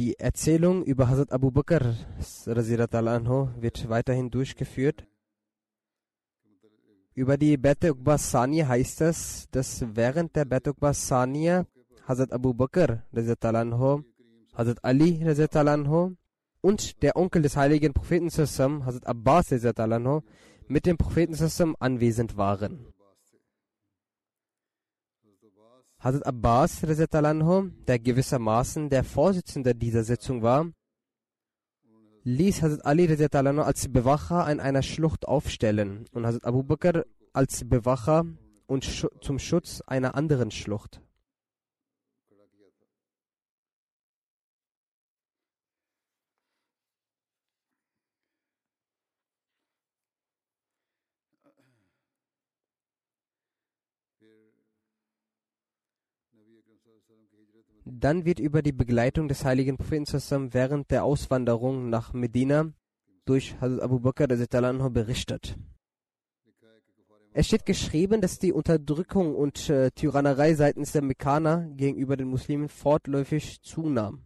Die Erzählung über Hazrat Abu Bakr anhu, wird weiterhin durchgeführt. Über die Bet Uqba Saniya heißt es, dass während der Bet Uqba Saniya Hazrat Abu Bakr anhu, Hazrat Ali anhu, und der Onkel des heiligen Propheten Sassam, Hazrat Abbas anhu, mit dem Propheten Sassam anwesend waren. Hazrat Abbas, der gewissermaßen der Vorsitzende dieser Sitzung war, ließ Hazrat Ali als Bewacher an einer Schlucht aufstellen und Hazrat Abu Bakr als Bewacher und zum Schutz einer anderen Schlucht. Dann wird über die Begleitung des heiligen Propheten während der Auswanderung nach Medina durch Hazrat Abu Bakr berichtet. Es steht geschrieben, dass die Unterdrückung und äh, Tyrannerei seitens der Mekkaner gegenüber den Muslimen fortläufig zunahm.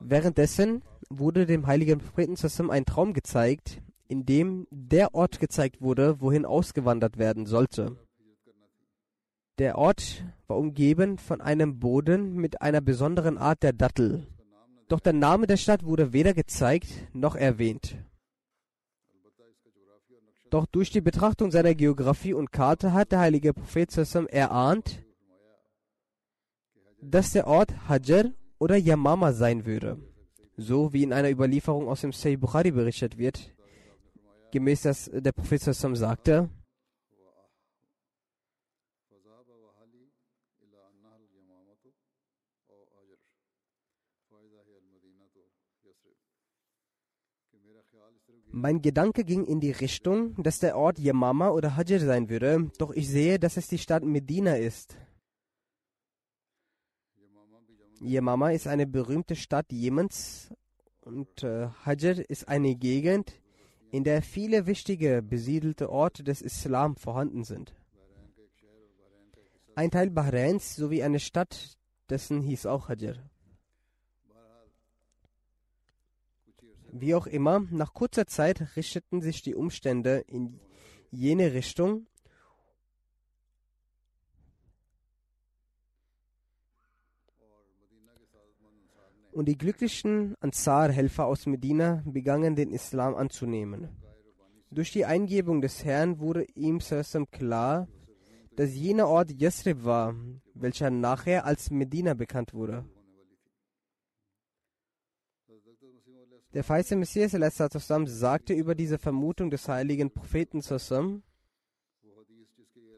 Währenddessen wurde dem heiligen Propheten ein Traum gezeigt, in dem der Ort gezeigt wurde, wohin ausgewandert werden sollte. Der Ort war umgeben von einem Boden mit einer besonderen Art der Dattel. Doch der Name der Stadt wurde weder gezeigt noch erwähnt. Doch durch die Betrachtung seiner Geografie und Karte hat der heilige Prophet erahnt, dass der Ort Hajar oder Yamama sein würde. So wie in einer Überlieferung aus dem Sahih Bukhari berichtet wird, gemäß das der Prophet sagte, Mein Gedanke ging in die Richtung, dass der Ort Yamama oder Hajar sein würde, doch ich sehe, dass es die Stadt Medina ist. Yamama ist eine berühmte Stadt Jemens und äh, Hajar ist eine Gegend, in der viele wichtige besiedelte Orte des Islam vorhanden sind. Ein Teil Bahrains sowie eine Stadt, dessen hieß auch Hajar. Wie auch immer, nach kurzer Zeit richteten sich die Umstände in jene Richtung und die glücklichen Ansar-Helfer aus Medina begannen den Islam anzunehmen. Durch die Eingebung des Herrn wurde ihm Sassam klar, dass jener Ort Yasrib war, welcher nachher als Medina bekannt wurde. Der feiste Messias sagte über diese Vermutung des heiligen Propheten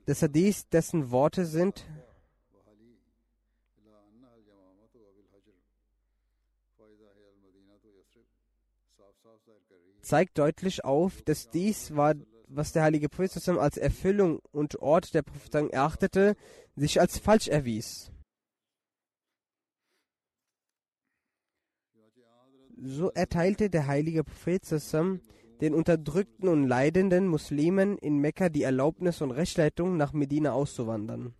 dass er dies dessen Worte sind, zeigt deutlich auf, dass dies war, was der heilige Prophet als Erfüllung und Ort der Propheten erachtete, sich als falsch erwies. So erteilte der heilige Prophet Sassam den unterdrückten und leidenden Muslimen in Mekka die Erlaubnis und Rechtsleitung, nach Medina auszuwandern.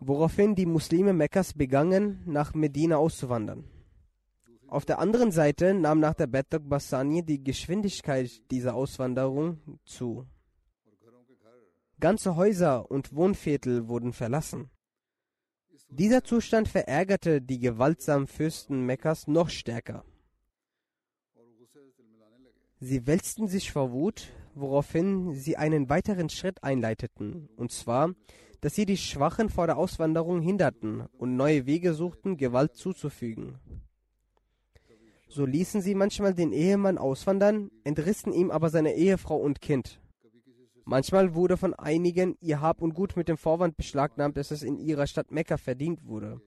Woraufhin die Muslime Mekkas begannen, nach Medina auszuwandern. Auf der anderen Seite nahm nach der Betok Bassani die Geschwindigkeit dieser Auswanderung zu. Ganze Häuser und Wohnviertel wurden verlassen. Dieser Zustand verärgerte die gewaltsamen Fürsten Mekkas noch stärker. Sie wälzten sich vor Wut, woraufhin sie einen weiteren Schritt einleiteten, und zwar, dass sie die Schwachen vor der Auswanderung hinderten und neue Wege suchten, Gewalt zuzufügen. So ließen sie manchmal den Ehemann auswandern, entrissen ihm aber seine Ehefrau und Kind. Manchmal wurde von einigen ihr Hab und Gut mit dem Vorwand beschlagnahmt, dass es in ihrer Stadt Mekka verdient wurde.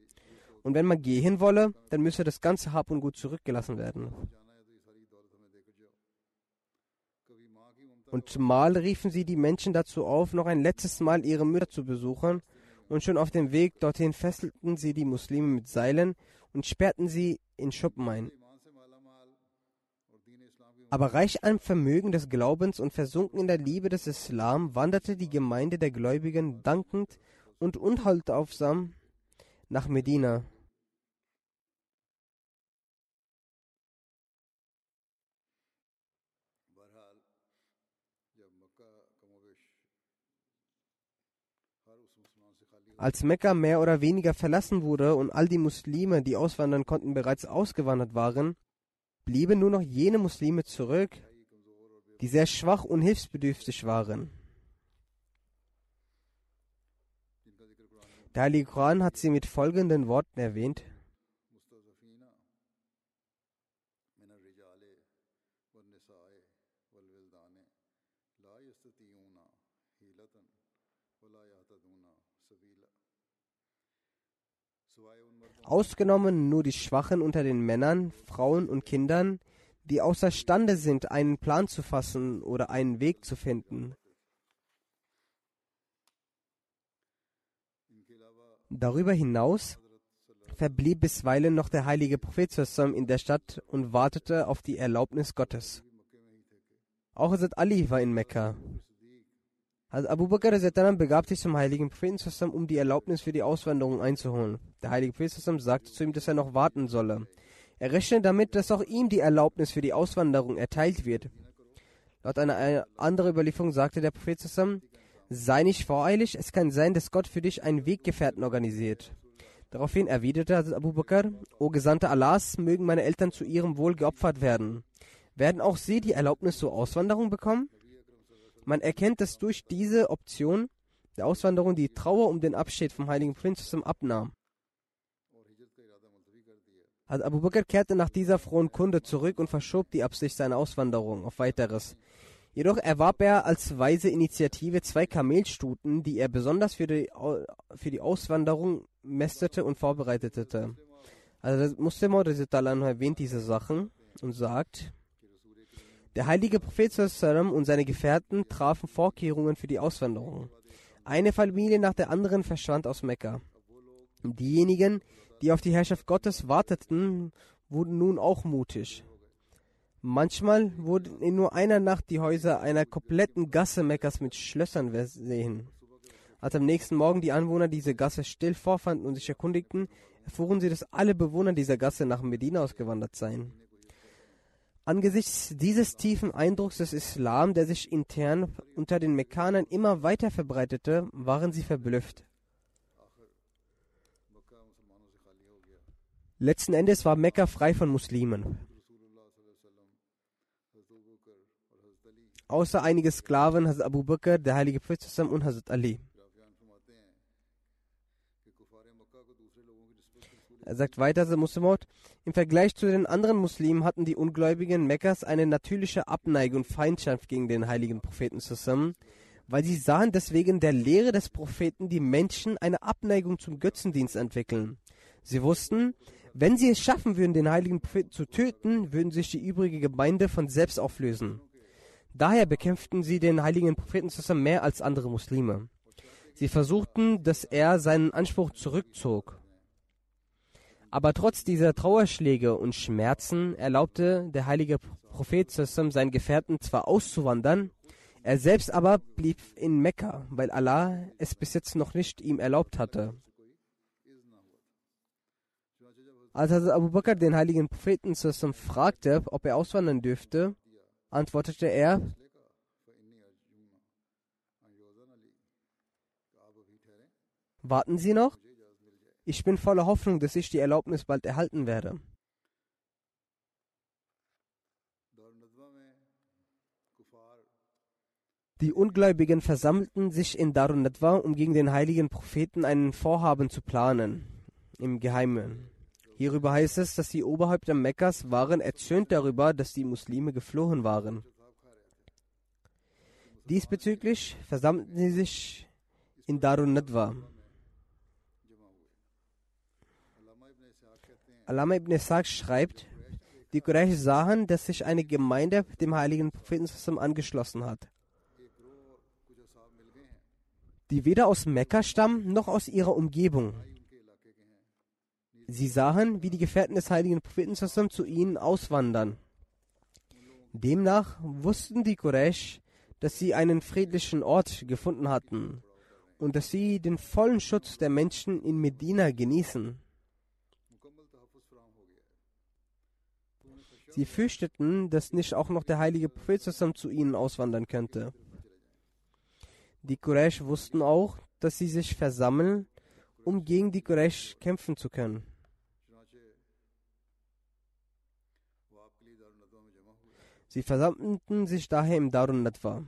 Und wenn man gehen wolle, dann müsse das ganze Hab und Gut zurückgelassen werden. Und mal riefen sie die Menschen dazu auf, noch ein letztes Mal ihre Mütter zu besuchen, und schon auf dem Weg dorthin fesselten sie die Muslime mit Seilen und sperrten sie in Schuppen ein. Aber reich an Vermögen des Glaubens und versunken in der Liebe des Islam wanderte die Gemeinde der Gläubigen dankend und unhaltaufsam nach Medina. Als Mekka mehr oder weniger verlassen wurde und all die Muslime, die auswandern konnten, bereits ausgewandert waren, blieben nur noch jene Muslime zurück, die sehr schwach und hilfsbedürftig waren. Der Heilige Koran hat sie mit folgenden Worten erwähnt. Ausgenommen nur die Schwachen unter den Männern, Frauen und Kindern, die außerstande sind, einen Plan zu fassen oder einen Weg zu finden. Darüber hinaus verblieb bisweilen noch der heilige Prophet in der Stadt und wartete auf die Erlaubnis Gottes. Auch Hazrat Ali war in Mekka. Also Abu Bakr begab sich zum heiligen Propheten, um die Erlaubnis für die Auswanderung einzuholen. Der heilige Prophet sagte zu ihm, dass er noch warten solle. Er rechnete damit, dass auch ihm die Erlaubnis für die Auswanderung erteilt wird. Laut einer anderen Überlieferung sagte der Prophet sei nicht voreilig, es kann sein, dass Gott für dich einen Weggefährten organisiert. Daraufhin erwiderte Abu Bakr, O Gesandter Allahs, mögen meine Eltern zu ihrem Wohl geopfert werden. Werden auch sie die Erlaubnis zur Auswanderung bekommen? Man erkennt, dass durch diese Option der Auswanderung die Trauer um den Abschied vom heiligen Prinzessin abnahm. Also Abu Bakr kehrte nach dieser frohen Kunde zurück und verschob die Absicht seiner Auswanderung auf weiteres. Jedoch erwarb er als weise Initiative zwei Kamelstuten, die er besonders für die, für die Auswanderung mästete und vorbereitete. Also Muslim erwähnt diese Sachen und sagt, der heilige Prophet und seine Gefährten trafen Vorkehrungen für die Auswanderung. Eine Familie nach der anderen verschwand aus Mekka. Diejenigen, die auf die Herrschaft Gottes warteten, wurden nun auch mutig. Manchmal wurden in nur einer Nacht die Häuser einer kompletten Gasse Mekkas mit Schlössern versehen. Als am nächsten Morgen die Anwohner diese Gasse still vorfanden und sich erkundigten, erfuhren sie, dass alle Bewohner dieser Gasse nach Medina ausgewandert seien. Angesichts dieses tiefen Eindrucks des Islam, der sich intern unter den Mekkanern immer weiter verbreitete, waren sie verblüfft. Letzten Endes war Mekka frei von Muslimen. Außer einige Sklaven, Hazrat Abu Bakr, der heilige Prophet und Hazrat Ali. Er sagt weiter, Muslimot, im Vergleich zu den anderen Muslimen hatten die Ungläubigen Mekkas eine natürliche Abneigung und Feindschaft gegen den heiligen Propheten zusammen, weil sie sahen, dass wegen der Lehre des Propheten die Menschen eine Abneigung zum Götzendienst entwickeln. Sie wussten, wenn sie es schaffen würden, den heiligen Propheten zu töten, würden sich die übrige Gemeinde von selbst auflösen. Daher bekämpften sie den heiligen Propheten zusammen mehr als andere Muslime. Sie versuchten, dass er seinen Anspruch zurückzog. Aber trotz dieser Trauerschläge und Schmerzen erlaubte der heilige Prophet seinen Gefährten zwar auszuwandern, er selbst aber blieb in Mekka, weil Allah es bis jetzt noch nicht ihm erlaubt hatte. Als Hazrat Abu Bakr den heiligen Propheten fragte, ob er auswandern dürfte, antwortete er, Warten Sie noch? Ich bin voller Hoffnung, dass ich die Erlaubnis bald erhalten werde. Die Ungläubigen versammelten sich in Darun Nadwa, um gegen den heiligen Propheten einen Vorhaben zu planen, im Geheimen. Hierüber heißt es, dass die Oberhäupter Mekkas waren erzürnt darüber, dass die Muslime geflohen waren. Diesbezüglich versammelten sie sich in Darun Nadwa. Alama ibn Ishaq schreibt, die Quraysh sahen, dass sich eine Gemeinde dem heiligen Propheten angeschlossen hat, die weder aus Mekka stammen noch aus ihrer Umgebung. Sie sahen, wie die Gefährten des heiligen Propheten zu ihnen auswandern. Demnach wussten die Quraysh, dass sie einen friedlichen Ort gefunden hatten und dass sie den vollen Schutz der Menschen in Medina genießen. Sie fürchteten, dass nicht auch noch der heilige Prophet zu ihnen auswandern könnte. Die Quraysh wussten auch, dass sie sich versammeln, um gegen die Quraysh kämpfen zu können. Sie versammelten sich daher im Darun Nadwa.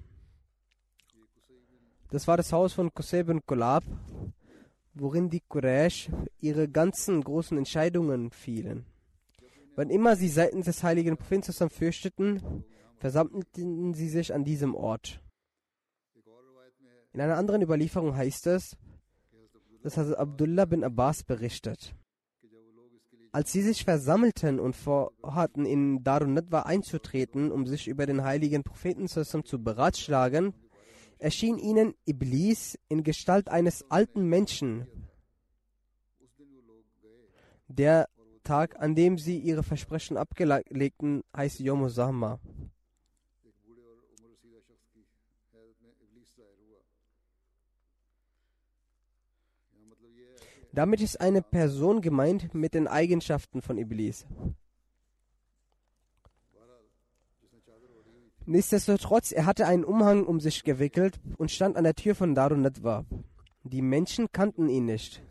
Das war das Haus von Qusayb und Kulab, worin die Quraysh ihre ganzen großen Entscheidungen fielen. Wann immer sie seitens des heiligen Propheten zusammen fürchteten, versammelten sie sich an diesem Ort. In einer anderen Überlieferung heißt es, dass Hazrat Abdullah bin Abbas berichtet. Als sie sich versammelten und vorhatten, in Darun Nadwa einzutreten, um sich über den heiligen Propheten zu beratschlagen, erschien ihnen Iblis in Gestalt eines alten Menschen, der Tag, an dem sie ihre Versprechen ablegten, heißt Yom Zahma. Damit ist eine Person gemeint mit den Eigenschaften von Iblis. Nichtsdestotrotz, er hatte einen Umhang um sich gewickelt und stand an der Tür von Darun Nadwa. Die Menschen kannten ihn nicht.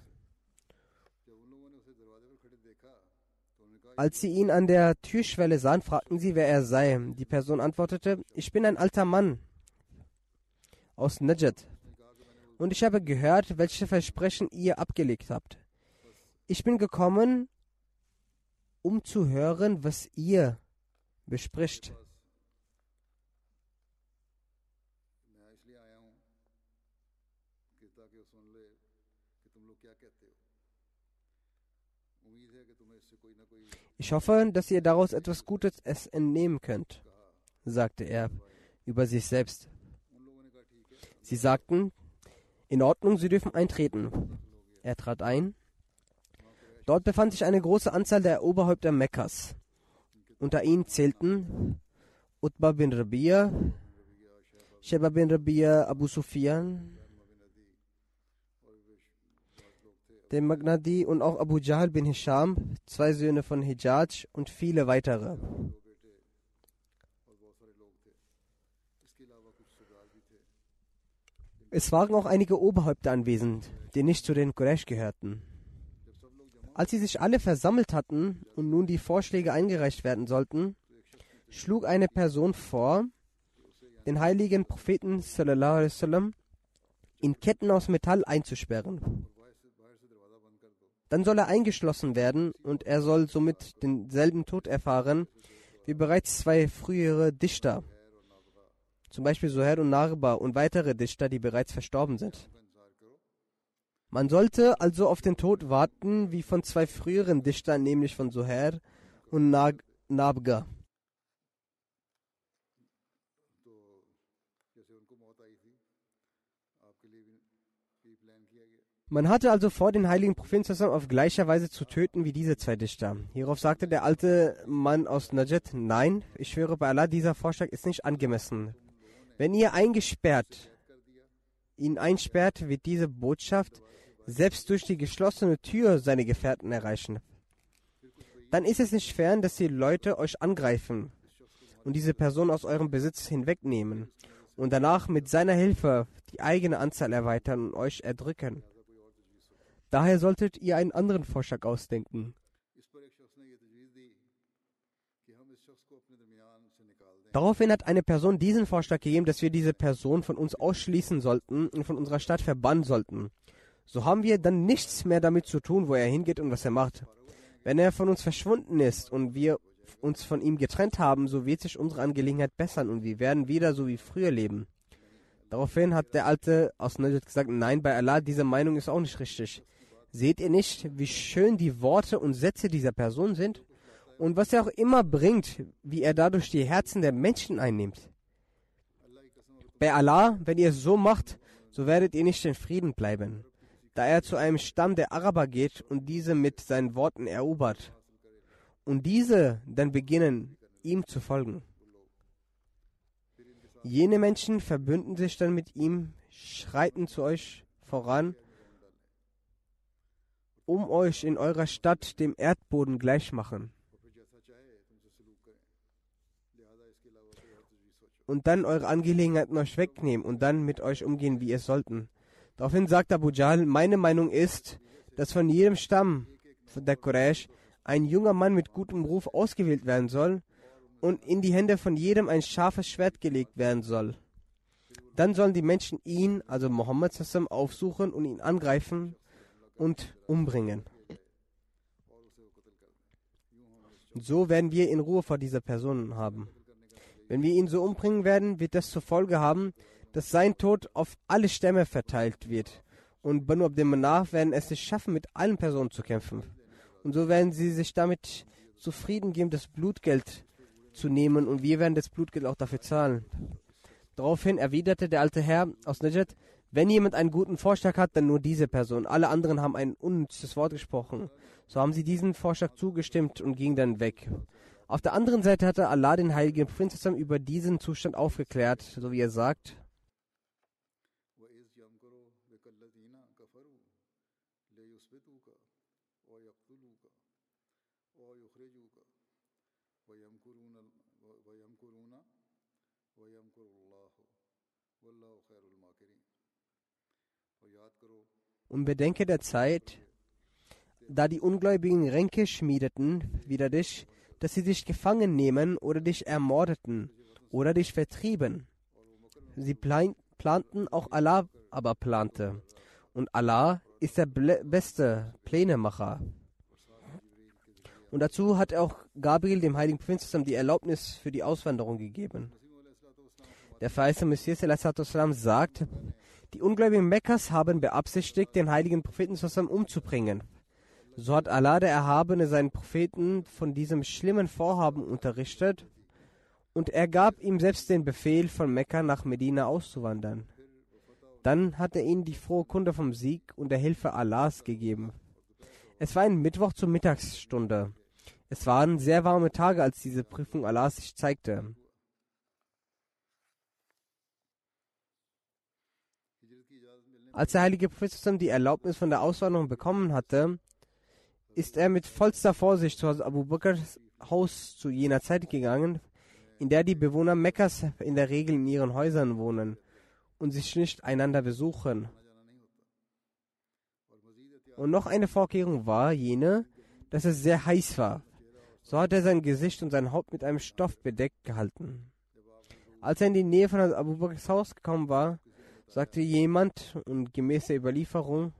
Als sie ihn an der Türschwelle sahen, fragten sie, wer er sei. Die Person antwortete, ich bin ein alter Mann aus Najat. Und ich habe gehört, welche Versprechen ihr abgelegt habt. Ich bin gekommen, um zu hören, was ihr bespricht. Ich hoffe, dass ihr daraus etwas Gutes entnehmen könnt, sagte er über sich selbst. Sie sagten, in Ordnung, Sie dürfen eintreten. Er trat ein. Dort befand sich eine große Anzahl der Oberhäupter Mekkas. Unter ihnen zählten Utbah bin Rabia, Sheba bin Rabia Abu Sufyan, der Magnadi und auch Abu Jahl bin Hisham, zwei Söhne von Hijaj und viele weitere. Es waren auch einige Oberhäupter anwesend, die nicht zu den Quraysh gehörten. Als sie sich alle versammelt hatten und nun die Vorschläge eingereicht werden sollten, schlug eine Person vor, den heiligen Propheten in Ketten aus Metall einzusperren. Dann soll er eingeschlossen werden und er soll somit denselben Tod erfahren wie bereits zwei frühere Dichter, zum Beispiel Soher und Narba und weitere Dichter, die bereits verstorben sind. Man sollte also auf den Tod warten wie von zwei früheren Dichtern, nämlich von Soher und Nag Nabga. Man hatte also vor, den heiligen Propheten auf gleicher Weise zu töten wie diese zwei Dichter. Hierauf sagte der alte Mann aus Najat, nein, ich schwöre bei Allah, dieser Vorschlag ist nicht angemessen. Wenn ihr eingesperrt, ihn einsperrt, wird diese Botschaft selbst durch die geschlossene Tür seine Gefährten erreichen. Dann ist es nicht fern, dass die Leute euch angreifen und diese Person aus eurem Besitz hinwegnehmen und danach mit seiner Hilfe die eigene Anzahl erweitern und euch erdrücken. Daher solltet ihr einen anderen Vorschlag ausdenken. Daraufhin hat eine Person diesen Vorschlag gegeben, dass wir diese Person von uns ausschließen sollten und von unserer Stadt verbannen sollten. So haben wir dann nichts mehr damit zu tun, wo er hingeht und was er macht. Wenn er von uns verschwunden ist und wir uns von ihm getrennt haben, so wird sich unsere Angelegenheit bessern und wir werden wieder so wie früher leben. Daraufhin hat der Alte aus Najd gesagt, nein, bei Allah, diese Meinung ist auch nicht richtig. Seht ihr nicht, wie schön die Worte und Sätze dieser Person sind? Und was er auch immer bringt, wie er dadurch die Herzen der Menschen einnimmt. Bei Allah, wenn ihr es so macht, so werdet ihr nicht in Frieden bleiben. Da er zu einem Stamm der Araber geht und diese mit seinen Worten erobert. Und diese dann beginnen, ihm zu folgen. Jene Menschen verbünden sich dann mit ihm, schreiten zu euch voran um euch in eurer Stadt dem Erdboden gleichmachen. Und dann eure Angelegenheiten euch wegnehmen und dann mit euch umgehen, wie ihr sollten. Daraufhin sagt Abu Jahl, meine Meinung ist, dass von jedem Stamm der Quraysh ein junger Mann mit gutem Ruf ausgewählt werden soll und in die Hände von jedem ein scharfes Schwert gelegt werden soll. Dann sollen die Menschen ihn, also Mohammed, aufsuchen und ihn angreifen und umbringen. So werden wir in Ruhe vor dieser Person haben. Wenn wir ihn so umbringen werden, wird das zur Folge haben, dass sein Tod auf alle Stämme verteilt wird. Und Banu Abdel Manaf werden es nicht schaffen, mit allen Personen zu kämpfen. Und so werden sie sich damit zufrieden geben, das Blutgeld zu nehmen und wir werden das Blutgeld auch dafür zahlen. Daraufhin erwiderte der alte Herr aus Najat, wenn jemand einen guten Vorschlag hat, dann nur diese Person. Alle anderen haben ein unnützes Wort gesprochen. So haben sie diesen Vorschlag zugestimmt und gingen dann weg. Auf der anderen Seite hatte Allah den heiligen Prinzessin über diesen Zustand aufgeklärt, so wie er sagt. Und bedenke der Zeit, da die Ungläubigen Ränke schmiedeten wider dich, dass sie dich gefangen nehmen oder dich ermordeten oder dich vertrieben. Sie planten, auch Allah aber plante. Und Allah ist der beste Plänemacher. Und dazu hat auch Gabriel dem heiligen Prinzessin die Erlaubnis für die Auswanderung gegeben. Der verheißene Messias sagt, die Ungläubigen Mekkas haben beabsichtigt, den heiligen Propheten umzubringen. So hat Allah der Erhabene seinen Propheten von diesem schlimmen Vorhaben unterrichtet und er gab ihm selbst den Befehl, von Mekka nach Medina auszuwandern. Dann hat er ihnen die frohe Kunde vom Sieg und der Hilfe Allahs gegeben. Es war ein Mittwoch zur Mittagsstunde. Es waren sehr warme Tage, als diese Prüfung Allahs sich zeigte. Als der heilige Prophet die Erlaubnis von der Auswanderung bekommen hatte, ist er mit vollster Vorsicht zu Abu Bakrs Haus zu jener Zeit gegangen, in der die Bewohner Mekkas in der Regel in ihren Häusern wohnen und sich nicht einander besuchen. Und noch eine Vorkehrung war jene, dass es sehr heiß war. So hat er sein Gesicht und sein Haupt mit einem Stoff bedeckt gehalten. Als er in die Nähe von Abu Bakrs Haus gekommen war, sagte jemand und gemäß der Überlieferung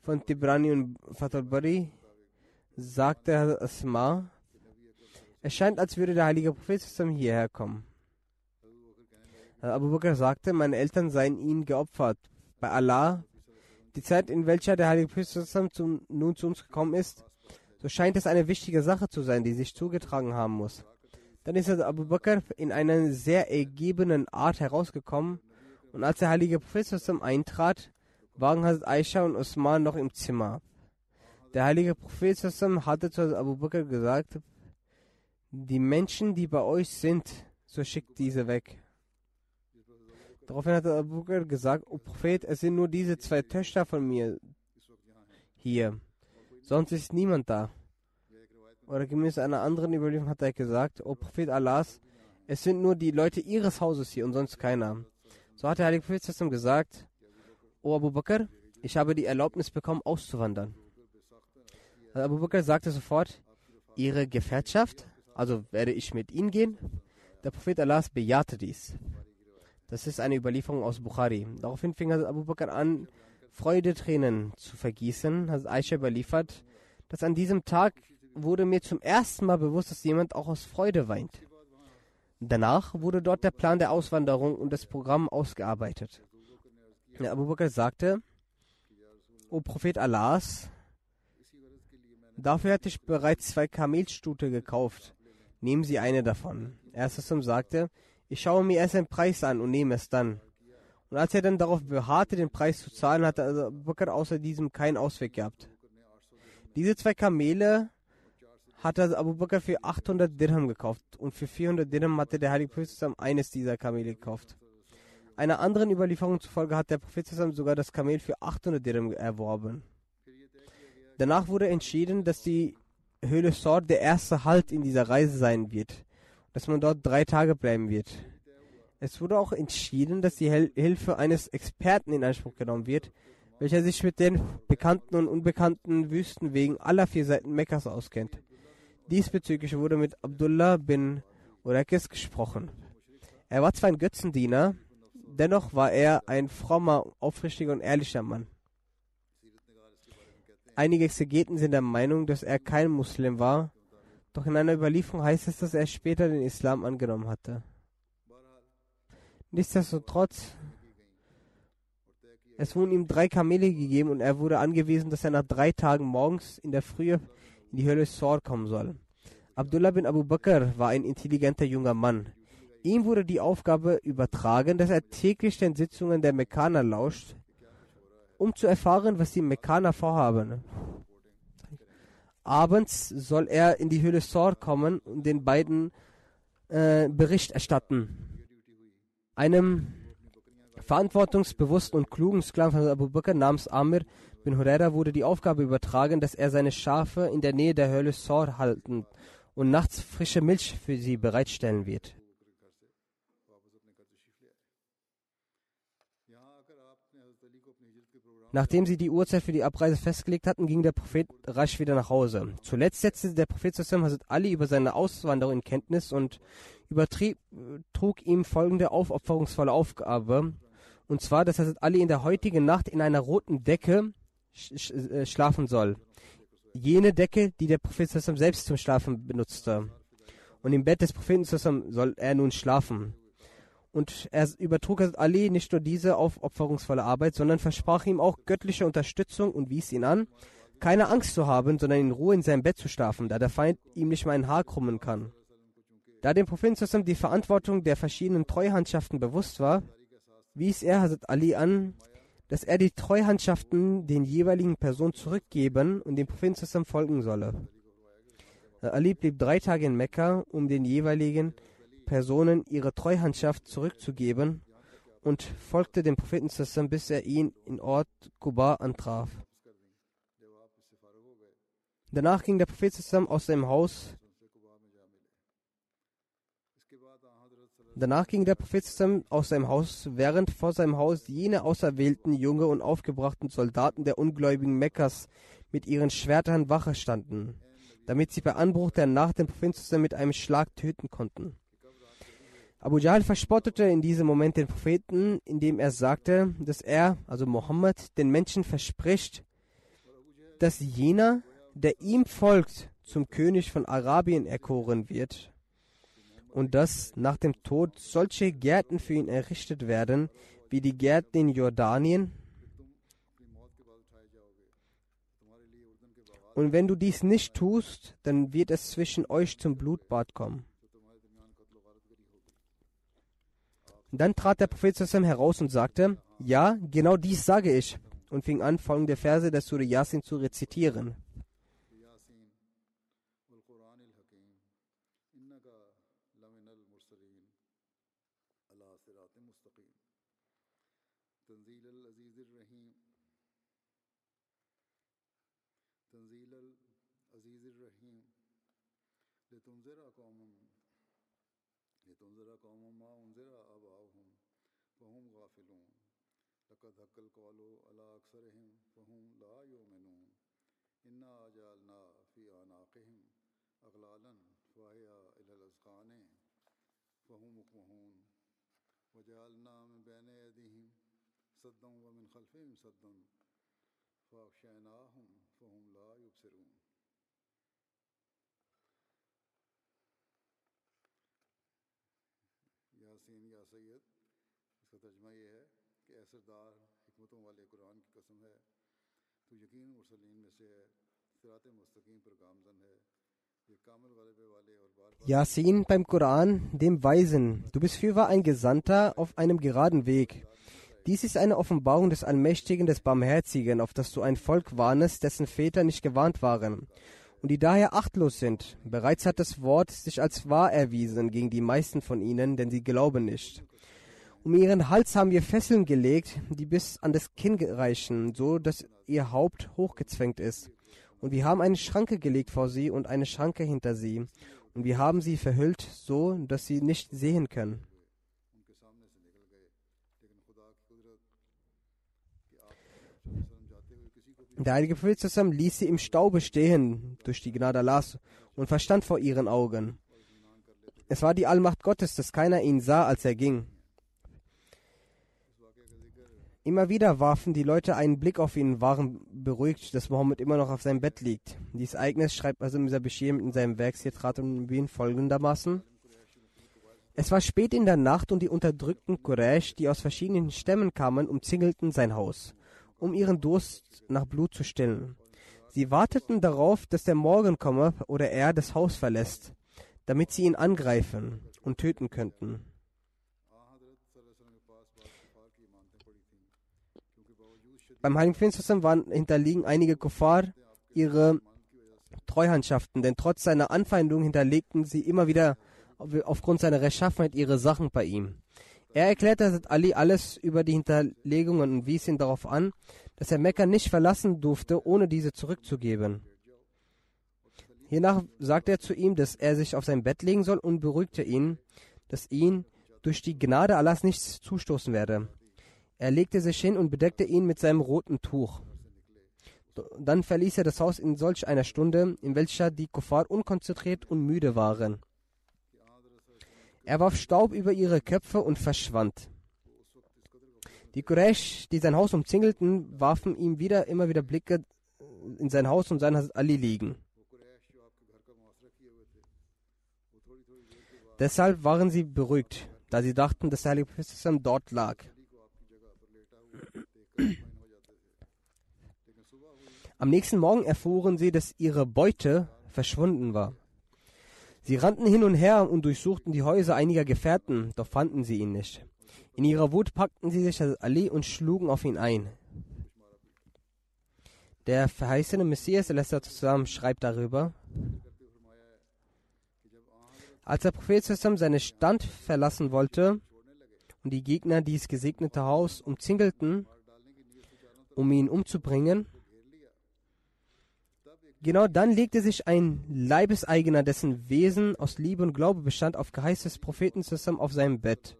von Tibrani und Fatal Bari sagte Asma, es scheint, als würde der heilige Prophet hierher kommen. Abu Bakr sagte, meine Eltern seien ihnen geopfert. Bei Allah, die Zeit, in welcher der heilige Prophet nun zu uns gekommen ist, so scheint es eine wichtige Sache zu sein, die sich zugetragen haben muss. Dann ist Abu Bakr in einer sehr ergebenen Art herausgekommen und als der heilige Prophet eintrat, waren Hazrat Aisha und Usman noch im Zimmer. Der heilige Prophet hatte zu Abu Bakr gesagt, die Menschen, die bei euch sind, so schickt diese weg. Daraufhin hat Abu Bakr gesagt, O Prophet, es sind nur diese zwei Töchter von mir hier. Sonst ist niemand da. Oder gemäß einer anderen Überlieferung hat er gesagt, O Prophet Allahs, es sind nur die Leute ihres Hauses hier und sonst keiner. So hat der Heilige Prophet gesagt, O Abu Bakr, ich habe die Erlaubnis bekommen, auszuwandern. Also Abu Bakr sagte sofort, Ihre Gefährtschaft, also werde ich mit Ihnen gehen? Der Prophet Allahs bejahte dies. Das ist eine Überlieferung aus Bukhari. Daraufhin fing Abu Bakr an, Freudetränen zu vergießen. Hat Aisha überliefert, dass an diesem Tag wurde mir zum ersten Mal bewusst, dass jemand auch aus Freude weint. Danach wurde dort der Plan der Auswanderung und das Programm ausgearbeitet. Der Abu Bakr sagte, O Prophet Allahs, dafür hatte ich bereits zwei Kamelstute gekauft. Nehmen Sie eine davon. Erstes sagte, ich schaue mir erst den Preis an und nehme es dann. Und als er dann darauf beharrte, den Preis zu zahlen, hatte Abu Bakr außer diesem keinen Ausweg gehabt. Diese zwei Kamele hatte Abu Bakr für 800 Dirham gekauft und für 400 Dirham hatte der Heilige Prophet zusammen eines dieser Kamele gekauft. Einer anderen Überlieferung zufolge hat der Prophet zusammen sogar das Kamel für 800 Dirham erworben. Danach wurde entschieden, dass die Höhle Sord der erste Halt in dieser Reise sein wird, dass man dort drei Tage bleiben wird. Es wurde auch entschieden, dass die Hilfe eines Experten in Anspruch genommen wird, welcher sich mit den bekannten und unbekannten Wüstenwegen aller vier Seiten Mekkas auskennt. Diesbezüglich wurde mit Abdullah bin Urekis gesprochen. Er war zwar ein Götzendiener, dennoch war er ein frommer, aufrichtiger und ehrlicher Mann. Einige Exegeten sind der Meinung, dass er kein Muslim war, doch in einer Überlieferung heißt es, dass er später den Islam angenommen hatte. Nichtsdestotrotz, es wurden ihm drei Kamele gegeben und er wurde angewiesen, dass er nach drei Tagen morgens in der Frühe in die Höhle Sor kommen soll. Abdullah bin Abu Bakr war ein intelligenter junger Mann. Ihm wurde die Aufgabe übertragen, dass er täglich den Sitzungen der Mekkaner lauscht, um zu erfahren, was die Mekkaner vorhaben. Abends soll er in die Höhle Sor kommen und den beiden äh, Bericht erstatten. Einem verantwortungsbewussten und klugen Sklaven von Abu Bakr namens Amir bin Huraira wurde die Aufgabe übertragen, dass er seine Schafe in der Nähe der Höhle Sor halten und nachts frische Milch für sie bereitstellen wird. Nachdem sie die Uhrzeit für die Abreise festgelegt hatten, ging der Prophet rasch wieder nach Hause. Zuletzt setzte der Prophet Hazrat Ali über seine Auswanderung in Kenntnis und übertrug ihm folgende aufopferungsvolle Aufgabe. Und zwar, dass Hazrat Ali in der heutigen Nacht in einer roten Decke äh, schlafen soll. Jene Decke, die der Prophet zusammen selbst zum Schlafen benutzte. Und im Bett des Propheten zusammen soll er nun schlafen. Und er übertrug Hazrat Ali nicht nur diese aufopferungsvolle Arbeit, sondern versprach ihm auch göttliche Unterstützung und wies ihn an, keine Angst zu haben, sondern in Ruhe in seinem Bett zu schlafen, da der Feind ihm nicht mal ein Haar krummen kann. Da dem Propheten die Verantwortung der verschiedenen Treuhandschaften bewusst war, wies er Hazrat Ali an, dass er die Treuhandschaften den jeweiligen Personen zurückgeben und dem Propheten folgen solle. Ali blieb drei Tage in Mekka, um den jeweiligen Personen ihre Treuhandschaft zurückzugeben und folgte dem Propheten bis er ihn in Ort Kuba antraf. Danach ging der Prophet aus seinem Haus. Danach ging der Prophet aus seinem Haus, während vor seinem Haus jene auserwählten, junge und aufgebrachten Soldaten der ungläubigen Mekkas mit ihren Schwertern Wache standen, damit sie bei Anbruch der Nacht den Propheten mit einem Schlag töten konnten. Abu Jahl verspottete in diesem Moment den Propheten, indem er sagte, dass er, also Mohammed, den Menschen verspricht, dass jener, der ihm folgt, zum König von Arabien erkoren wird und dass nach dem Tod solche Gärten für ihn errichtet werden, wie die Gärten in Jordanien. Und wenn du dies nicht tust, dann wird es zwischen euch zum Blutbad kommen. Dann trat der Prophet zusammen heraus und sagte, ja, genau dies sage ich. und fing an, folgende Verse der Surah Yasin zu rezitieren. عزیز الرحیم لتنظر قوم لتنظر قوم ما انظر آباؤهم غافلون. لقد حق القول على لا یؤمنون. انا جعلنا فی اغلالا وجعلنا من بین ایدیہم صدا ومن صدا فاخشیناہم لا یبصرون. Yasin beim Koran, dem Weisen, du bist fürwahr ein Gesandter auf einem geraden Weg. Dies ist eine Offenbarung des Allmächtigen, des Barmherzigen, auf das du ein Volk warnest, dessen Väter nicht gewarnt waren und die daher achtlos sind. Bereits hat das Wort sich als wahr erwiesen gegen die meisten von ihnen, denn sie glauben nicht. Um ihren Hals haben wir Fesseln gelegt, die bis an das Kinn reichen, so dass ihr Haupt hochgezwängt ist. Und wir haben eine Schranke gelegt vor sie und eine Schranke hinter sie. Und wir haben sie verhüllt, so dass sie nicht sehen können. Der heilige Prophet zusammen ließ sie im Staube stehen durch die Gnade Allahs und verstand vor ihren Augen. Es war die Allmacht Gottes, dass keiner ihn sah, als er ging. Immer wieder warfen die Leute einen Blick auf ihn und waren beruhigt, dass Mohammed immer noch auf seinem Bett liegt. Dieses Ereignis schreibt also Mr. Bashir in seinem Werk Sitrat und Bin folgendermaßen. Es war spät in der Nacht und die unterdrückten Quraysh, die aus verschiedenen Stämmen kamen, umzingelten sein Haus, um ihren Durst nach Blut zu stillen. Sie warteten darauf, dass der Morgen komme oder er das Haus verlässt, damit sie ihn angreifen und töten könnten. Beim Heiligen Prinz zusammen waren hinterliegen einige Kuffar ihre Treuhandschaften, denn trotz seiner Anfeindung hinterlegten sie immer wieder auf- aufgrund seiner Rechtschaffenheit ihre Sachen bei ihm. Er erklärte Hazrat Ali alles über die Hinterlegungen und wies ihn darauf an, dass er Mekka nicht verlassen durfte, ohne diese zurückzugeben. Hiernach sagte er zu ihm, dass er sich auf sein Bett legen soll und beruhigte ihn, dass ihn durch die Gnade Allahs nichts zustoßen werde. Er legte sich hin und bedeckte ihn mit seinem roten Tuch. Dann verließ er das Haus in solch einer Stunde, in welcher die Kuffar unkonzentriert und müde waren. Er warf Staub über ihre Köpfe und verschwand. Die Quraysh, die sein Haus umzingelten, warfen ihm wieder immer wieder Blicke in sein Haus und sahen Ali liegen. Deshalb waren sie beruhigt, da sie dachten, dass der Heilige Prophet dort lag. Am nächsten Morgen erfuhren sie, dass ihre Beute verschwunden war. Sie rannten hin und her und durchsuchten die Häuser einiger Gefährten, doch fanden sie ihn nicht. In ihrer Wut packten sie sich Hazrat Ali und schlugen auf ihn ein. Der verheißene Messias zusammen schreibt darüber, als der Prophet zusammen seine Stand verlassen wollte und die Gegner dieses gesegnete Haus umzingelten, um ihn umzubringen, Genau dann legte sich ein Leibeseigener, dessen Wesen aus Liebe und Glaube bestand, auf Geheiß des Propheten zusammen auf seinem Bett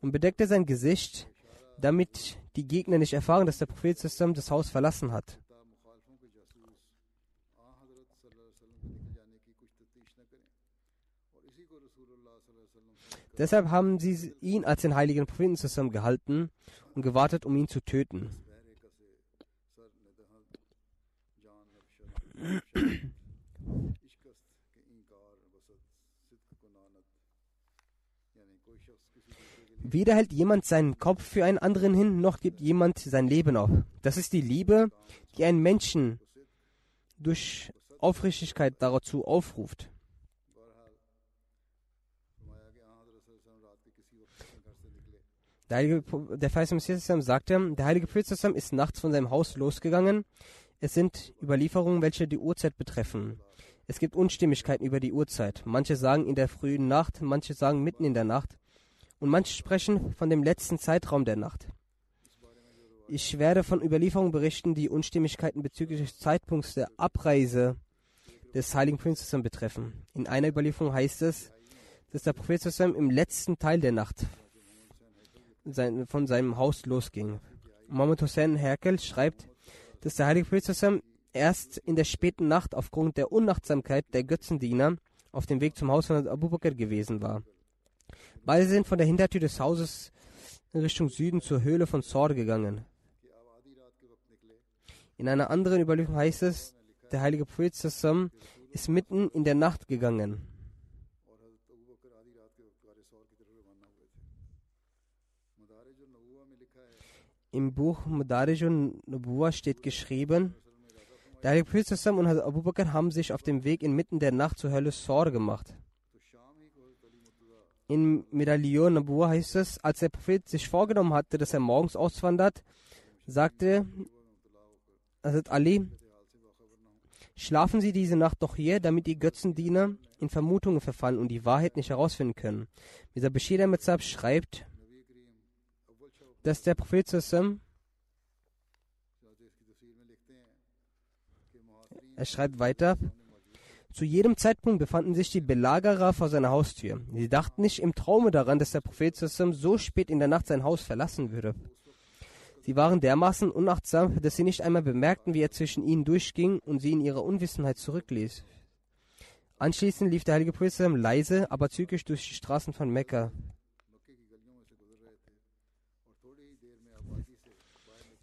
und bedeckte sein Gesicht, damit die Gegner nicht erfahren, dass der Prophet zusammen das Haus verlassen hat. Deshalb haben sie ihn als den heiligen Propheten zusammen gehalten und gewartet, um ihn zu töten. Weder hält jemand seinen Kopf für einen anderen hin, noch gibt jemand sein Leben auf. Das ist die Liebe, die einen Menschen durch Aufrichtigkeit dazu aufruft. Der, heilige, der sagte, der heilige Prophet ist nachts von seinem Haus losgegangen. Es sind Überlieferungen, welche die Uhrzeit betreffen. Es gibt Unstimmigkeiten über die Uhrzeit. Manche sagen in der frühen Nacht, manche sagen mitten in der Nacht und manche sprechen von dem letzten Zeitraum der Nacht. Ich werde von Überlieferungen berichten, die Unstimmigkeiten bezüglich des Zeitpunkts der Abreise des heiligen Prinzessin betreffen. In einer Überlieferung heißt es, dass der Prophet im letzten Teil der Nacht von seinem Haus losging. Mohammed Hussein Herkel schreibt, dass der heilige Prophet erst in der späten Nacht aufgrund der Unachtsamkeit der Götzendiener auf dem Weg zum Haus von Abu Bakr gewesen war. Beide sind von der Hintertür des Hauses in Richtung Süden zur Höhle von Sor gegangen. In einer anderen Überlieferung heißt es, der heilige Prophet ist mitten in der Nacht gegangen. Im Buch Mudarij Nubuwa steht geschrieben, der heilige Prophet und Abu Bakr haben sich auf dem Weg inmitten der Nacht zur Hölle Sor gemacht. In Medaillon Nabuwa heißt es, als der Prophet sich vorgenommen hatte, dass er morgens auswandert, sagte Hazrat Ali, schlafen Sie diese Nacht doch hier, damit die Götzendiener in Vermutungen verfallen und die Wahrheit nicht herausfinden können. Dieser Bashir Metzab schreibt, dass der Prophet Sassam er schreibt weiter, zu jedem Zeitpunkt befanden sich die Belagerer vor seiner Haustür. Sie dachten nicht im Traume daran, dass der Prophet Sassam so spät in der Nacht sein Haus verlassen würde. Sie waren dermaßen unachtsam, dass sie nicht einmal bemerkten, wie er zwischen ihnen durchging und sie in ihrer Unwissenheit zurückließ. Anschließend lief der heilige Prophet leise, aber zügig durch die Straßen von Mekka.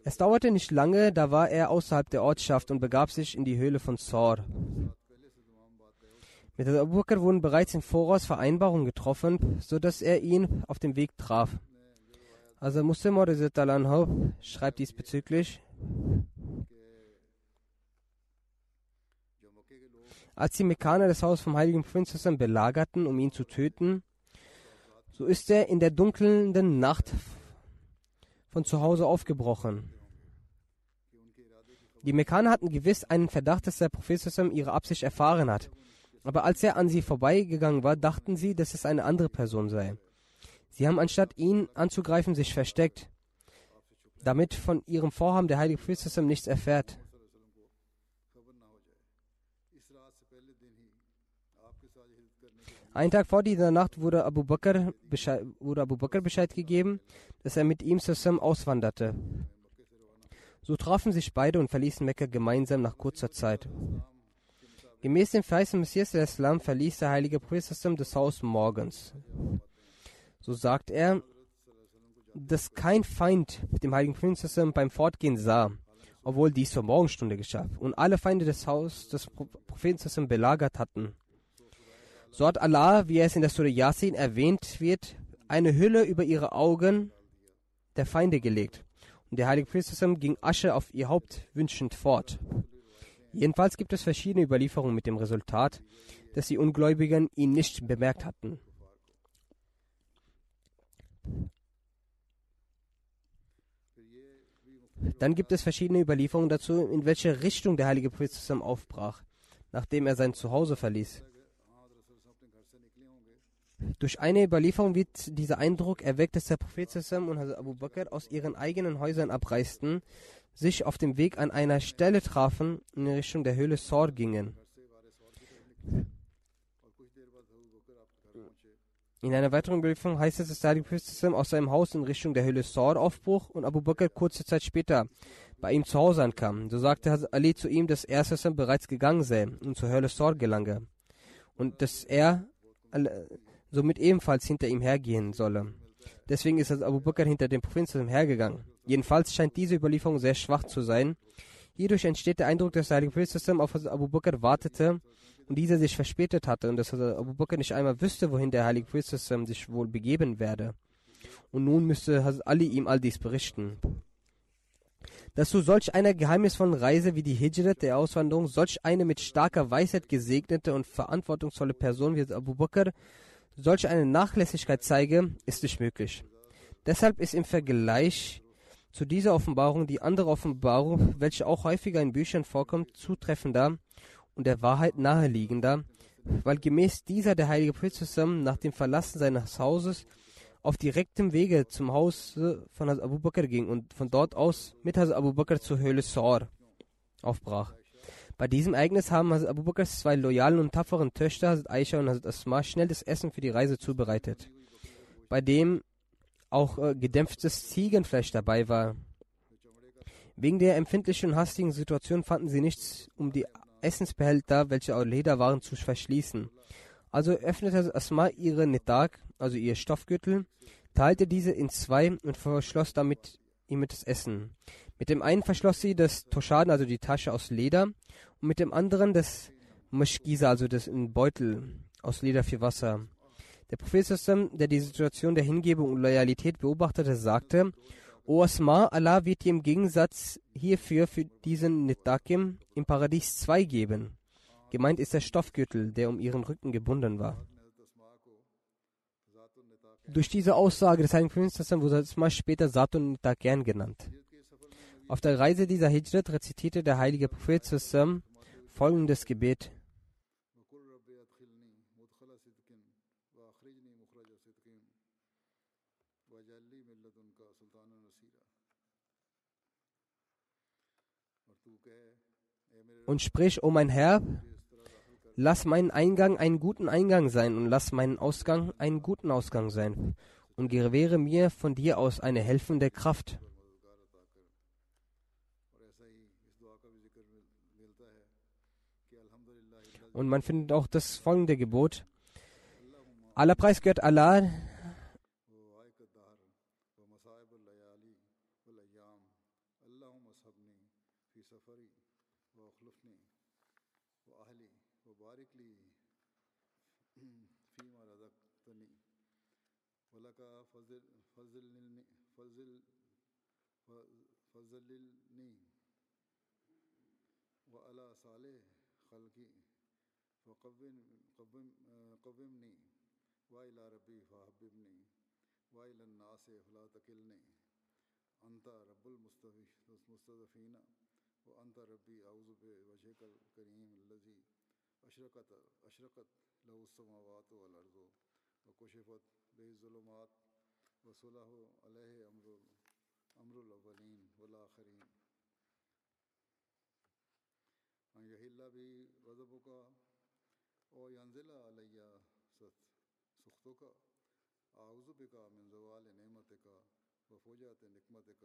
Es dauerte nicht lange, da war er außerhalb der Ortschaft und begab sich in die Höhle von Sor. Mit Abu Bakr wurden bereits im Voraus Vereinbarungen getroffen, sodass er ihn auf dem Weg traf. Also Muslim schreibt diesbezüglich, als die Mekkaner das Haus vom heiligen Prinzessin belagerten, um ihn zu töten, so ist er in der dunkelnden Nacht von zu Hause aufgebrochen. Die Mekkaner hatten gewiss einen Verdacht, dass der Prophet ihre Absicht erfahren hat. Aber als er an sie vorbeigegangen war, dachten sie, dass es eine andere Person sei. Sie haben anstatt ihn anzugreifen sich versteckt, damit von ihrem Vorhaben der heilige Prophet nichts erfährt. Einen Tag vor dieser Nacht wurde Abu Bakr Bescheid, wurde Abu Bakr Bescheid gegeben, dass er mit ihm zusammen auswanderte. So trafen sich beide und verließen Mekka gemeinsam nach kurzer Zeit. Gemäß dem Vers Messias des Islam verließ der heilige Prophet das Haus morgens. So sagt er, dass kein Feind dem heiligen Prophet beim Fortgehen sah, obwohl dies zur Morgenstunde geschah, und alle Feinde des Hauses des Propheten belagert hatten. So hat Allah, wie es in der Surah Yasin erwähnt wird, eine Hülle über ihre Augen der Feinde gelegt. Und der heilige Prophet ging Asche auf ihr Haupt wünschend fort. Jedenfalls gibt es verschiedene Überlieferungen mit dem Resultat, dass die Ungläubigen ihn nicht bemerkt hatten. Dann gibt es verschiedene Überlieferungen dazu, in welche Richtung der heilige Prophet aufbrach, nachdem er sein Zuhause verließ. Durch eine Überlieferung wird dieser Eindruck erweckt, dass der Prophet und Abu Bakr aus ihren eigenen Häusern abreisten, sich auf dem Weg an einer Stelle trafen und in Richtung der Höhle Sor gingen. In einer weiteren Überlieferung heißt es, dass der Prophet aus seinem Haus in Richtung der Höhle Sor aufbruch und Abu Bakr kurze Zeit später bei ihm zu Hause ankam. So sagte Ali zu ihm, dass er bereits gegangen sei und zur Höhle Sor gelange und dass er somit ebenfalls hinter ihm hergehen solle. Deswegen ist Abu Bakr hinter dem Propheten hergegangen. Jedenfalls scheint diese Überlieferung sehr schwach zu sein. Hierdurch entsteht der Eindruck, dass der heilige Prophet auf Abu Bakr wartete und dieser sich verspätet hatte und dass Abu Bakr nicht einmal wüsste, wohin der heilige Prophet sich wohl begeben werde. Und nun müsste Ali ihm all dies berichten. Dass zu solch einer geheimnisvollen Reise wie die Hijrat der Auswanderung solch eine mit starker Weisheit gesegnete und verantwortungsvolle Person wie Abu Bakr solch eine Nachlässigkeit zeige, ist nicht möglich. Deshalb ist im Vergleich zu dieser Offenbarung die andere Offenbarung, welche auch häufiger in Büchern vorkommt, zutreffender und der Wahrheit naheliegender, weil gemäß dieser der heilige Prophet zusammen nach dem Verlassen seines Hauses auf direktem Wege zum Haus von Hazrat Abu Bakr ging und von dort aus mit Hazrat Abu Bakr zur Höhle Saur aufbrach. Bei diesem Ereignis haben Hazrat Abu Bakrs zwei loyalen und tapferen Töchter, Hazrat Aisha und Hazrat Asma, schnell das Essen für die Reise zubereitet, bei dem auch äh, gedämpftes Ziegenfleisch dabei war. Wegen der empfindlichen und hastigen Situation fanden sie nichts, um die Essensbehälter, welche aus Leder waren, zu verschließen. Also öffnete Asma ihre Netak, also ihr Stoffgürtel, teilte diese in zwei und verschloss damit ihm das Essen. Mit dem einen verschloss sie das Toschaden, also die Tasche aus Leder, und mit dem anderen das Mashkisa, also das Beutel aus Leder für Wasser. Der Prophet, der die Situation der Hingebung und Loyalität beobachtete, sagte, O Asma, Allah wird dir im Gegensatz hierfür für diesen Nitakim im Paradies zwei geben. Gemeint ist der Stoffgürtel, der um ihren Rücken gebunden war. Durch diese Aussage des Heiligen Propheten wurde Asma später Satun Nitakian genannt. Auf der Reise dieser Hijrat rezitierte der heilige Prophet zusammen folgendes Gebet. Und sprich, O oh mein Herr, lass meinen Eingang einen guten Eingang sein und lass meinen Ausgang einen guten Ausgang sein und gewähre mir von dir aus eine helfende Kraft. Und man findet auch das folgende Gebot. Aller Preis gehört Allah, کا فضل فضل فضل فضل النی و علا صالح خلقی فقبن قبم قبم نی و الا ربی فحبب نی و الناس فلا تکلنی انت رب المستفین و انت ربی اعظب وجہ کل کریم الزی اشرکت اشرکت لہ السماوات والارض و کشفت به الظلمات وصلاه عليه امر امر الاولين والاخرين ان يهلا بي غضبك او ينزل علي ست سخطك اعوذ بك من زوال نعمتك وفوجات نقمتك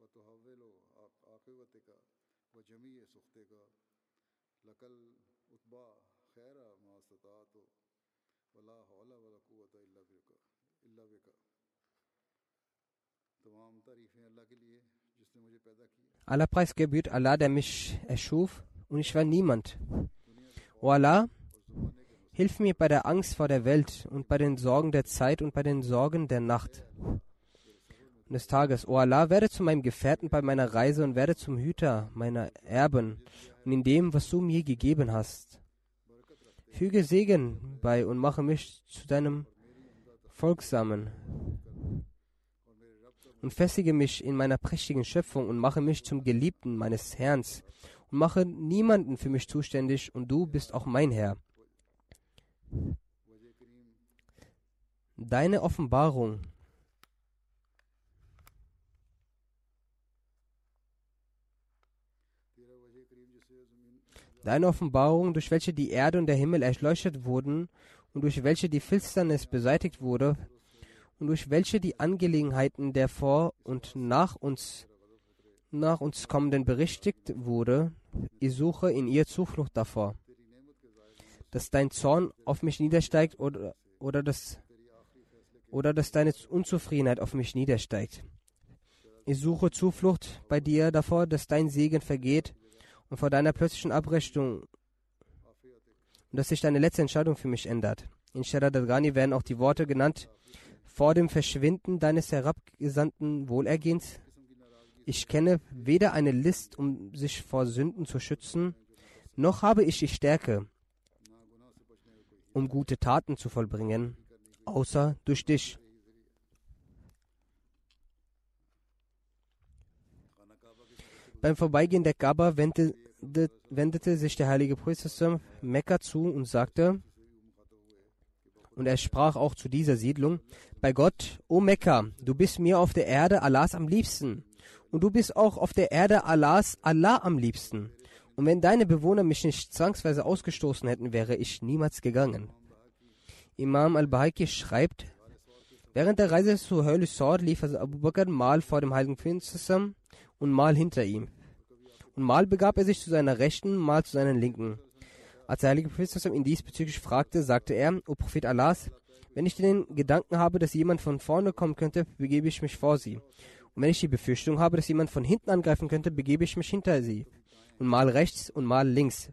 وتحول عاقبتك وجميع سخطك لقل اتبا خیر ماستطاعت و Allah, der mich erschuf, und ich war niemand. O Allah, Hilf mir bei der Angst vor der Welt und bei den Sorgen der Zeit und bei den Sorgen der Nacht und des Tages. O Allah, werde zu meinem Gefährten bei meiner Reise und werde zum Hüter meiner Erben und in dem, was du mir gegeben hast. Füge Segen bei und mache mich zu deinem Folgsamen und festige mich in meiner prächtigen Schöpfung und mache mich zum Geliebten meines Herrn und mache niemanden für mich zuständig und du bist auch mein Herr. Deine Offenbarung Deine Offenbarung, durch welche die Erde und der Himmel erleuchtet wurden und durch welche die Finsternis beseitigt wurde und durch welche die Angelegenheiten der vor und nach uns nach uns kommenden berichtigt wurde, ich suche in ihr Zuflucht davor dass dein Zorn auf mich niedersteigt oder, oder, dass, oder dass deine Unzufriedenheit auf mich niedersteigt. Ich suche Zuflucht bei dir davor, dass dein Segen vergeht und vor deiner plötzlichen Abrechnung und dass sich deine letzte Entscheidung für mich ändert. In Sharad al-Ghani werden auch die Worte genannt, vor dem Verschwinden deines herabgesandten Wohlergehens. Ich kenne weder eine List, um sich vor Sünden zu schützen, noch habe ich die Stärke, um gute Taten zu vollbringen, außer durch dich. Beim Vorbeigehen der Kaaba wendete, wendete sich der heilige Prophet Mekka zu und sagte, und er sprach auch zu dieser Siedlung, bei Gott, O Mekka, du bist mir auf der Erde Allahs am liebsten. Und du bist auch auf der Erde Allahs Allah am liebsten. Und wenn deine Bewohner mich nicht zwangsweise ausgestoßen hätten, wäre ich niemals gegangen. Imam al-Bahaki schreibt, während der Reise zu Hölle Sord lief Abu Bakr mal vor dem heiligen Prinzessin und mal hinter ihm. Und mal begab er sich zu seiner Rechten, mal zu seiner Linken. Als der heilige Prophet ihn diesbezüglich fragte, sagte er, O Prophet Allahs, wenn ich den Gedanken habe, dass jemand von vorne kommen könnte, begebe ich mich vor sie. Und wenn ich die Befürchtung habe, dass jemand von hinten angreifen könnte, begebe ich mich hinter sie. Und mal rechts und mal links.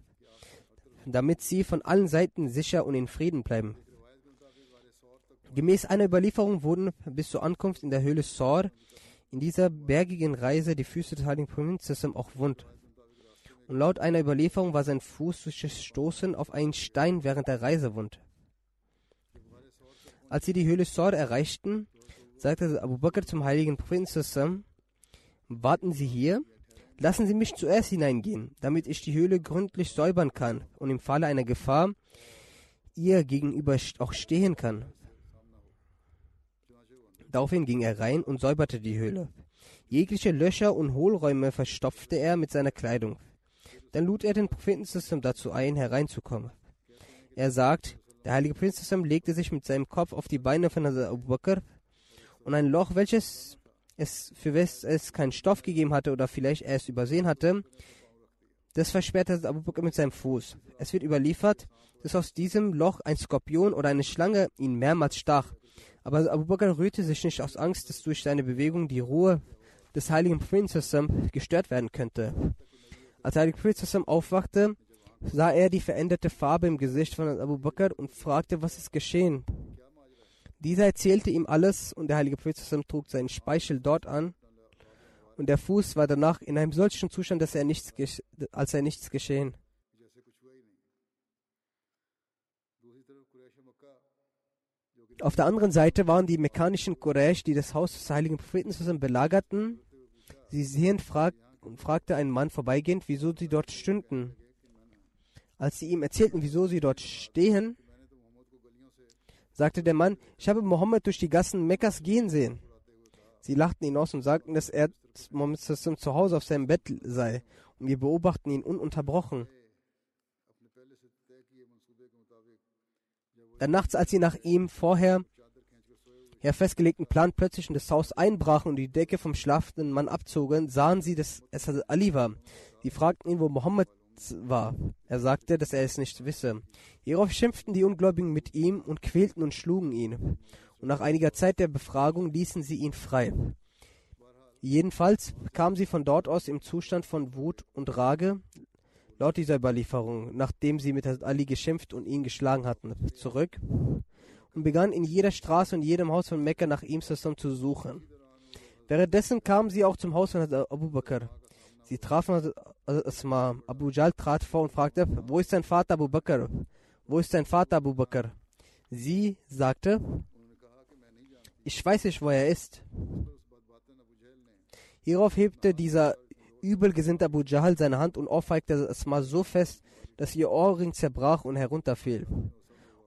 Damit sie von allen Seiten sicher und in Frieden bleiben. Gemäß einer Überlieferung wurden bis zur Ankunft in der Höhle Sor in dieser bergigen Reise die Füße des heiligen Prinzessin auch wund und laut einer Überlieferung war sein Fuß durch das Stoßen auf einen Stein während der Reise wund. Als sie die Höhle Sor erreichten, sagte Abu Bakr zum heiligen Propheten warten Sie hier, lassen Sie mich zuerst hineingehen, damit ich die Höhle gründlich säubern kann und im Falle einer Gefahr ihr gegenüber auch stehen kann. Daraufhin ging er rein und säuberte die Höhle. Jegliche Löcher und Hohlräume verstopfte er mit seiner Kleidung. Dann lud er den Propheten dazu ein, hereinzukommen. Er sagt, der heilige Prinz legte sich mit seinem Kopf auf die Beine von Abu Bakr und ein Loch, welches es für welches es keinen Stoff gegeben hatte oder vielleicht er es übersehen hatte, das versperrte Abu Bakr mit seinem Fuß. Es wird überliefert, dass aus diesem Loch ein Skorpion oder eine Schlange ihn mehrmals stach. Aber Abu Bakr rührte sich nicht aus Angst, dass durch seine Bewegung die Ruhe des heiligen Propheten gestört werden könnte. Als Heilige Prophet aufwachte, sah er die veränderte Farbe im Gesicht von Abu Bakr und fragte, was ist geschehen. Dieser erzählte ihm alles und der Heilige Prophet trug seinen Speichel dort an und der Fuß war danach in einem solchen Zustand, dass er nichts, als er nichts geschehen. Auf der anderen Seite waren die mekkanischen Quraysh, die das Haus des heiligen Propheten belagerten. Sie sehen, und fragte einen Mann vorbeigehend, wieso sie dort stünden. Als sie ihm erzählten, wieso sie dort stehen, sagte der Mann, ich habe Mohammed durch die Gassen Mekkas gehen sehen. Sie lachten ihn aus und sagten, dass er Mohammed zu Hause auf seinem Bett sei, und wir beobachten ihn ununterbrochen. Dann nachts, als sie nach ihm vorher her festgelegten Plan plötzlich in das Haus einbrachen und die Decke vom schlafenden Mann abzogen, sahen sie, dass es Ali war. Sie fragten ihn, wo Mohammed war. Er sagte, dass er es nicht wisse. Hierauf schimpften die Ungläubigen mit ihm und quälten und schlugen ihn. Und nach einiger Zeit der Befragung ließen sie ihn frei. Jedenfalls kamen sie von dort aus im Zustand von Wut und Rage, laut dieser Überlieferung, nachdem sie mit Ali geschimpft und ihn geschlagen hatten, zurück und begann in jeder Straße und jedem Haus von Mekka nach ihm zu suchen. Währenddessen kamen sie auch zum Haus von Abu Bakr. Sie trafen Asma. Abu Jal trat vor und fragte, wo ist dein Vater Abu Bakr? Wo ist dein Vater Abu Bakr? Sie sagte, ich weiß nicht, wo er ist. Hierauf hebte dieser übelgesinnte Abu Jahl seine Hand und ohrfeigte Asma so fest, dass ihr Ohrring zerbrach und herunterfiel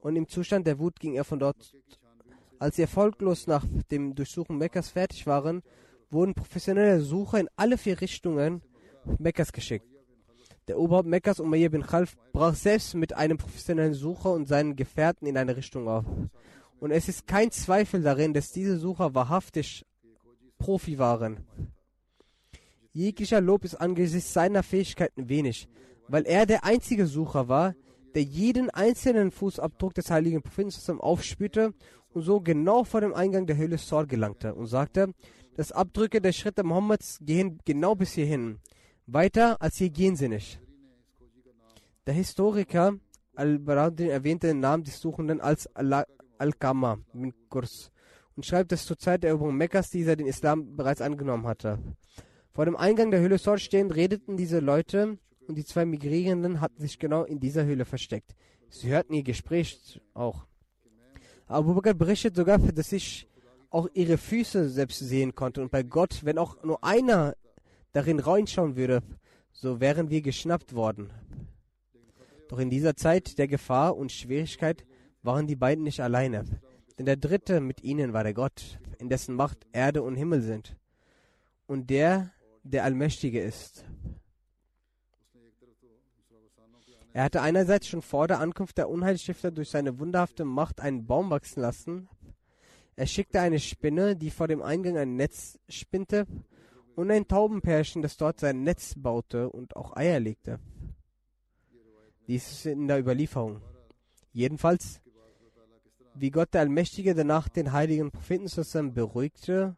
und im Zustand der Wut ging er von dort. Als sie erfolglos nach dem Durchsuchen Mekkas fertig waren, wurden professionelle Sucher in alle vier Richtungen Mekkas geschickt. Der Oberhaupt Mekkas, Umayyah bin Khalf, brach selbst mit einem professionellen Sucher und seinen Gefährten in eine Richtung auf. Und es ist kein Zweifel darin, dass diese Sucher wahrhaftig Profi waren. Jeglicher Lob ist angesichts seiner Fähigkeiten wenig, weil er der einzige Sucher war, der jeden einzelnen Fußabdruck des heiligen Propheten aufspürte und so genau vor dem Eingang der Höhle Sor gelangte und sagte, dass Abdrücke der Schritte Mohammeds gehen genau bis hierhin. Weiter als hier gehen sie nicht. Der Historiker Al-Baradin erwähnte den Namen des Suchenden als Al-Kama bin Kurs und schreibt, dass zur Zeit der Eroberung Mekkas dieser den Islam bereits angenommen hatte. Vor dem Eingang der Höhle Sor stehend redeten diese Leute und die zwei Migrierenden hatten sich genau in dieser Höhle versteckt. Sie hörten ihr Gespräch auch. Abu Bakr berichtet sogar, dass ich auch ihre Füße selbst sehen konnte. Und bei Gott, wenn auch nur einer darin reinschauen würde, so wären wir geschnappt worden. Doch in dieser Zeit der Gefahr und Schwierigkeit waren die beiden nicht alleine. Denn der Dritte mit ihnen war der Gott, in dessen Macht Erde und Himmel sind. Und der, der Allmächtige ist. Er hatte einerseits schon vor der Ankunft der Unheilstifter durch seine wunderhafte Macht einen Baum wachsen lassen. Er schickte eine Spinne, die vor dem Eingang ein Netz spinnte, und ein Taubenpärchen, das dort sein Netz baute und auch Eier legte. Dies ist in der Überlieferung. Jedenfalls, wie Gott der Allmächtige danach den heiligen Propheten zusammen beruhigte,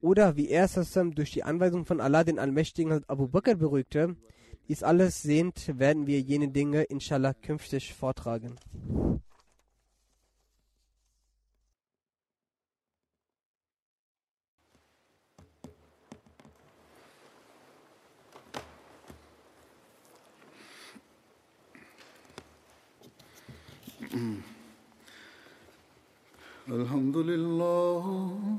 oder wie er zusammen durch die Anweisung von Allah den Allmächtigen Abu Bakr beruhigte, dies alles sehend werden wir jene Dinge inshallah künftig vortragen. الحمد لله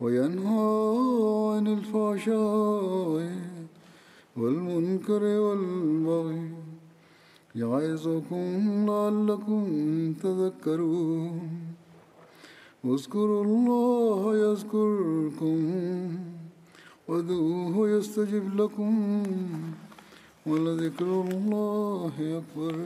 وينهى عن الفحشاء والمنكر والبغي يعظكم لعلكم تذكرون. اذكروا الله يذكركم وادعوه يستجب لكم ولذكر الله أكبر.